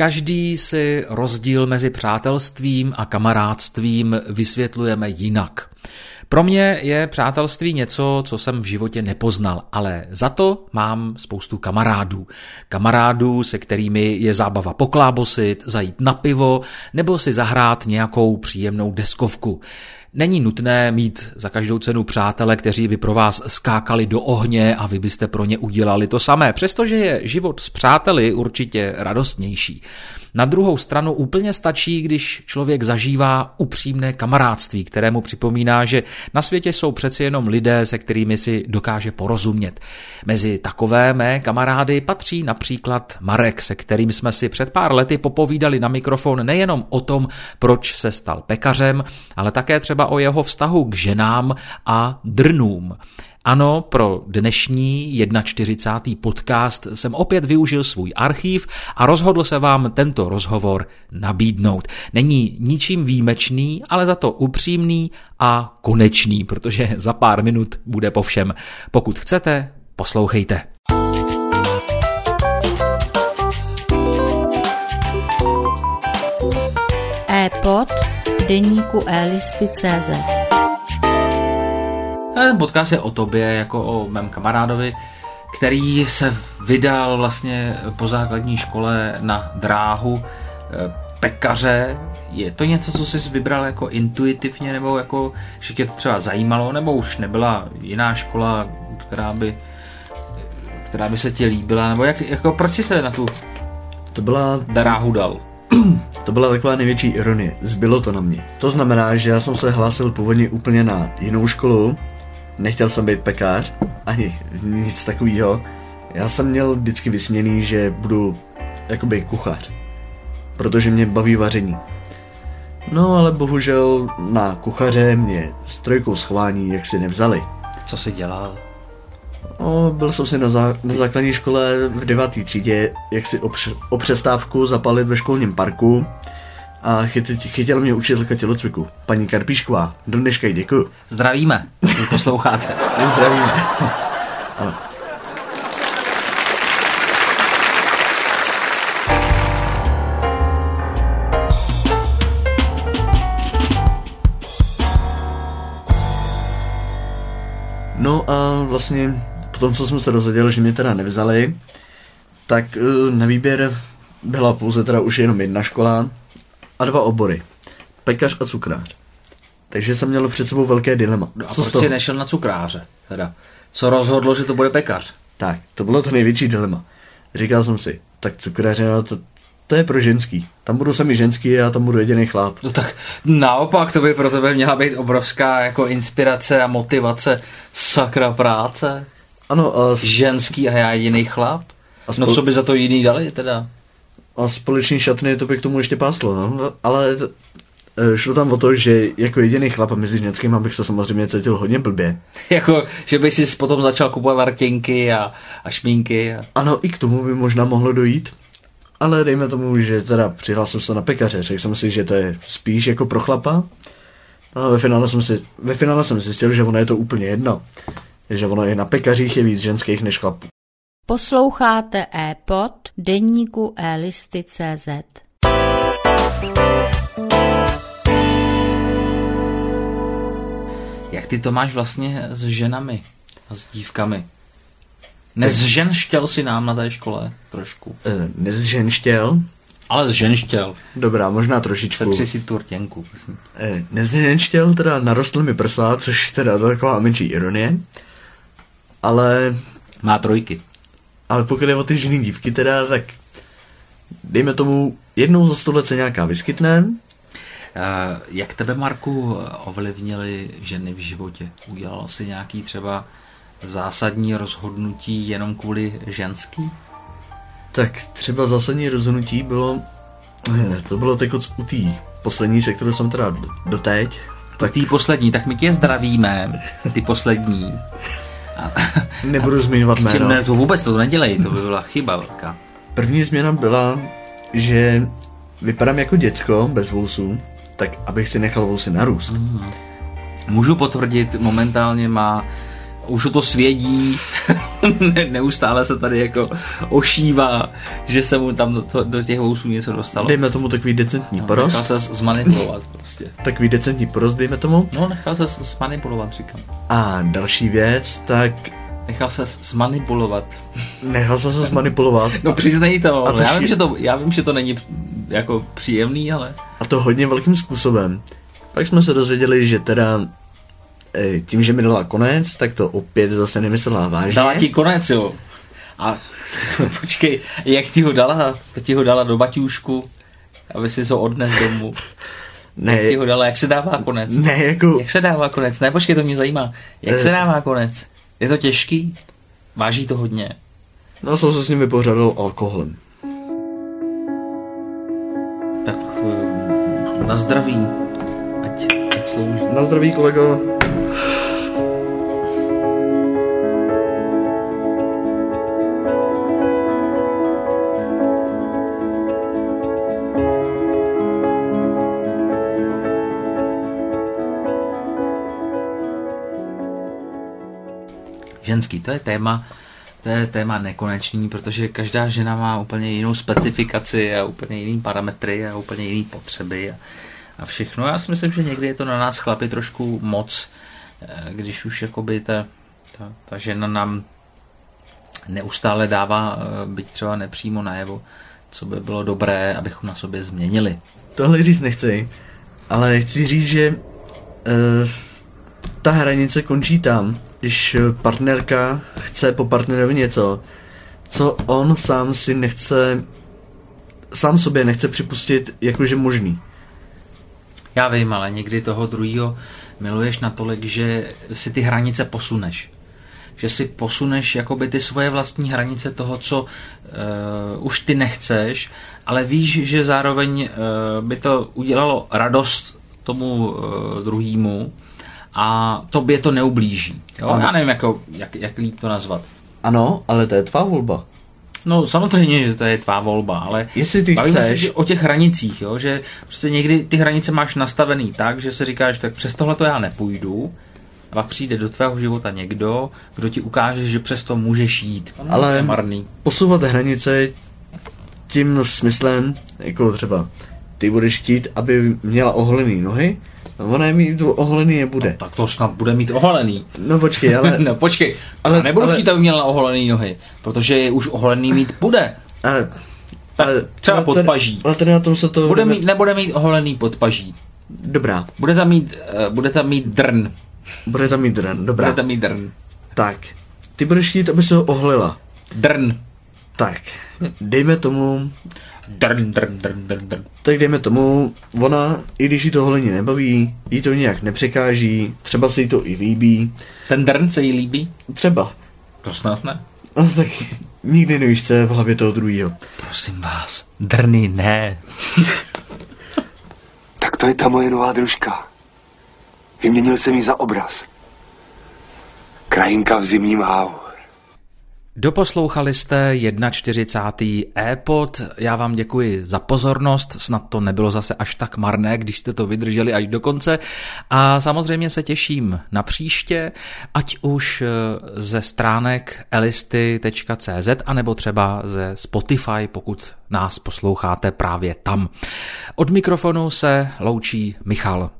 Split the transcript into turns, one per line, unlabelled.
Každý si rozdíl mezi přátelstvím a kamarádstvím vysvětlujeme jinak. Pro mě je přátelství něco, co jsem v životě nepoznal, ale za to mám spoustu kamarádů. Kamarádů, se kterými je zábava poklábosit, zajít na pivo nebo si zahrát nějakou příjemnou deskovku. Není nutné mít za každou cenu přátele, kteří by pro vás skákali do ohně a vy byste pro ně udělali to samé, přestože je život s přáteli určitě radostnější. Na druhou stranu úplně stačí, když člověk zažívá upřímné kamarádství, kterému připomíná, že na světě jsou přeci jenom lidé, se kterými si dokáže porozumět. Mezi takové mé kamarády patří například Marek, se kterým jsme si před pár lety popovídali na mikrofon nejenom o tom, proč se stal pekařem, ale také třeba o jeho vztahu k ženám a drnům. Ano, pro dnešní 41. podcast jsem opět využil svůj archív a rozhodl se vám tento rozhovor nabídnout. Není ničím výjimečný, ale za to upřímný a konečný, protože za pár minut bude po všem. Pokud chcete, poslouchejte.
e-pod deníku e-listy.cz
ten podcast je o tobě, jako o mém kamarádovi, který se vydal vlastně po základní škole na dráhu eh, pekaře. Je to něco, co jsi vybral jako intuitivně, nebo jako, že tě to třeba zajímalo, nebo už nebyla jiná škola, která by, která by se ti líbila, nebo jak, jako, proč jsi se na tu
to byla
dráhu dal?
To byla taková největší ironie. Zbylo to na mě. To znamená, že já jsem se hlásil původně úplně na jinou školu, nechtěl jsem být pekář, ani nic takového. Já jsem měl vždycky vysněný, že budu jakoby kuchař, protože mě baví vaření. No ale bohužel na kuchaře mě s trojkou schování jak si nevzali.
Co jsi dělal?
No, byl jsem si na, zá, na základní škole v devátý třídě, jak si o, o přestávku zapalit ve školním parku a chyt, chytila mě učitelka tělocviku, paní Karpíšková. Do dneška jí děkuju.
Zdravíme, když posloucháte.
Zdravíme. ano. No a vlastně potom, co jsme se dozvěděli, že mě teda nevzali, tak eh, na výběr byla pouze teda už jenom jedna škola, a dva obory. Pekař a cukrář. Takže jsem měl před sebou velké dilema.
No a Co proč jsi nešel na cukráře? Teda? Co rozhodlo, že to bude pekař?
Tak, to bylo to největší dilema. Říkal jsem si, tak cukráře, no, to, to je pro ženský. Tam budu sami ženský a tam budu jediný chlap.
No tak naopak, to by pro tebe měla být obrovská jako inspirace a motivace sakra práce.
Ano. A...
Ženský a já jediný chlap? A spol... No co by za to jiný dali teda?
A společní šatny to by k tomu ještě páslo, no. Ale e, šlo tam o to, že jako jediný chlap mezi ženským bych se samozřejmě cítil hodně blbě.
jako, že by si potom začal kupovat vartěnky a, a šmínky. A...
Ano, i k tomu by možná mohlo dojít. Ale dejme tomu, že teda přihlásil se na pekaře, řekl jsem si, že to je spíš jako pro chlapa. A ve finále jsem, si, ve finále jsem zjistil, že ono je to úplně jedno. Že ono je na pekařích je víc ženských než chlapů.
Posloucháte e-pod deníku e-listy.cz.
Jak ty to máš vlastně s ženami a s dívkami? Nezženštěl si nám na té škole trošku?
E, nezženštěl?
Ale zženštěl.
Dobrá, možná trošičku.
Sepři si tu rtěnku.
E, nezženštěl, teda narostl mi prsa, což teda to taková menší ironie. Ale...
Má trojky.
Ale pokud je o ty ženy dívky teda, tak dejme tomu, jednou za sto let se nějaká vyskytne.
Jak tebe, Marku, ovlivnily ženy v životě? Udělal jsi nějaký třeba zásadní rozhodnutí jenom kvůli ženský?
Tak třeba zásadní rozhodnutí bylo, to bylo teď u té poslední, se kterou jsem teda doteď.
Tak tý poslední, tak my tě zdravíme, ty poslední.
Nebudu zmiňovat jméno.
Ne, to vůbec to nedělej, to by byla chyba velká.
První změna byla, že vypadám jako děcko bez vousů, tak abych si nechal vousy narůst. Mm.
Můžu potvrdit, momentálně má, už to svědí, neustále se tady jako ošívá, že se mu tam do, to, do těch vousů něco dostalo.
Dejme tomu takový decentní porost.
Nechal se zmanipulovat prostě.
Takový decentní porost, dejme tomu.
No, nechal se zmanipulovat, říkám.
A další věc, tak
Nechal se zmanipulovat.
Nechal jsem se zmanipulovat.
No přiznej to,
A to
já, vím, že to, já vím, že to není jako příjemný, ale
A to hodně velkým způsobem. Pak jsme se dozvěděli, že teda tím, že mi dala konec, tak to opět zase nemyslela vážně.
dala ti konec, jo. A počkej, jak ti ho dala? To ti ho dala do baťůšku, aby si ho odnes domů.
ne,
Jak ti ho dala, jak se dává konec?
ne, jako,
Jak se dává konec? Ne, počkej, to mě zajímá. Jak
Eh.
se dává konec? Je to těžký? Váží to hodně?
no jsem se s ním vypořádal alkoholem.
Tak eh, na zdraví. Ať, ať slouží.
Na zdraví, kolego.
Ženský, to je téma, to je téma nekonečný, protože každá žena má úplně jinou specifikaci a úplně jiný parametry a úplně jiný potřeby a, a všechno. Já si myslím, že někdy je to na nás chlapi trošku moc, eh, když už jakoby ta, ta, ta žena nám neustále dává, eh, byť třeba nepřímo najevo, co by bylo dobré, abychom na sobě změnili.
Tohle říct nechci, ale chci říct, že uh, ta hranice končí tam, když eh, partnerka chce po partnerovi něco, co on sám si nechce, sám sobě nechce připustit jakože možný.
Já vím, ale někdy toho druhého miluješ natolik, že si ty hranice posuneš. Že si posuneš jakoby ty svoje vlastní hranice toho, co uh, už ty nechceš, ale víš, že zároveň uh, by to udělalo radost tomu uh, druhému a tobě to neublíží. Jo?
Ano.
Já nevím, jako, jak, jak líp to nazvat.
Ano, ale to je tvá volba.
No samozřejmě, že to je tvá volba, ale
Jestli ty
bavíme se
chceš,
že o těch hranicích, jo? že prostě někdy ty hranice máš nastavený tak, že se říkáš, tak přes tohle to já nepůjdu, a pak přijde do tvého života někdo, kdo ti ukáže, že přes to můžeš jít. No,
Ale-
je marný.
posouvat hranice tím smyslem, jako třeba ty budeš chtít, aby měla oholený nohy, no ona je mít oholený nebude.
Tak to snad bude mít oholený.
No počkej, ale,
no počkej,
ale-
ale, nebudu
ale-
chtít, aby měla oholený nohy, protože je už oholený mít bude.
ale,
Tak
ale
třeba
ale tady-
podpaží.
Ale tady na tom se to...
Bude mít, nebude mít oholený podpaží.
Dobrá,
Bude tam mít, uh, bude tam mít drn.
bude tam mít dren, dobrá.
Bude tam mít drn.
Tak, ty budeš chtít, aby se ho oholila.
Drn.
Tak, dejme tomu,
Drn, drn, drn, drn, drn.
tak dejme tomu, ona, i když jí to holení nebaví, jí to nějak nepřekáží, třeba se jí to i líbí,
Ten drn se jí líbí?
třeba.
To snad ne.
No, tak nikdy nevíš, co je v hlavě toho druhého.
Prosím vás, drny ne.
Tak to je ta moje nová družka. Vyměnil jsem ji za obraz. Krajinka v zimním hávu.
Doposlouchali jste 41. e-pod. Já vám děkuji za pozornost, snad to nebylo zase až tak marné, když jste to vydrželi až do konce. A samozřejmě se těším na příště, ať už eh, ze stránek elisty.cz anebo třeba ze Spotify, pokud nás posloucháte právě tam. Od mikrofonu se loučí Michal.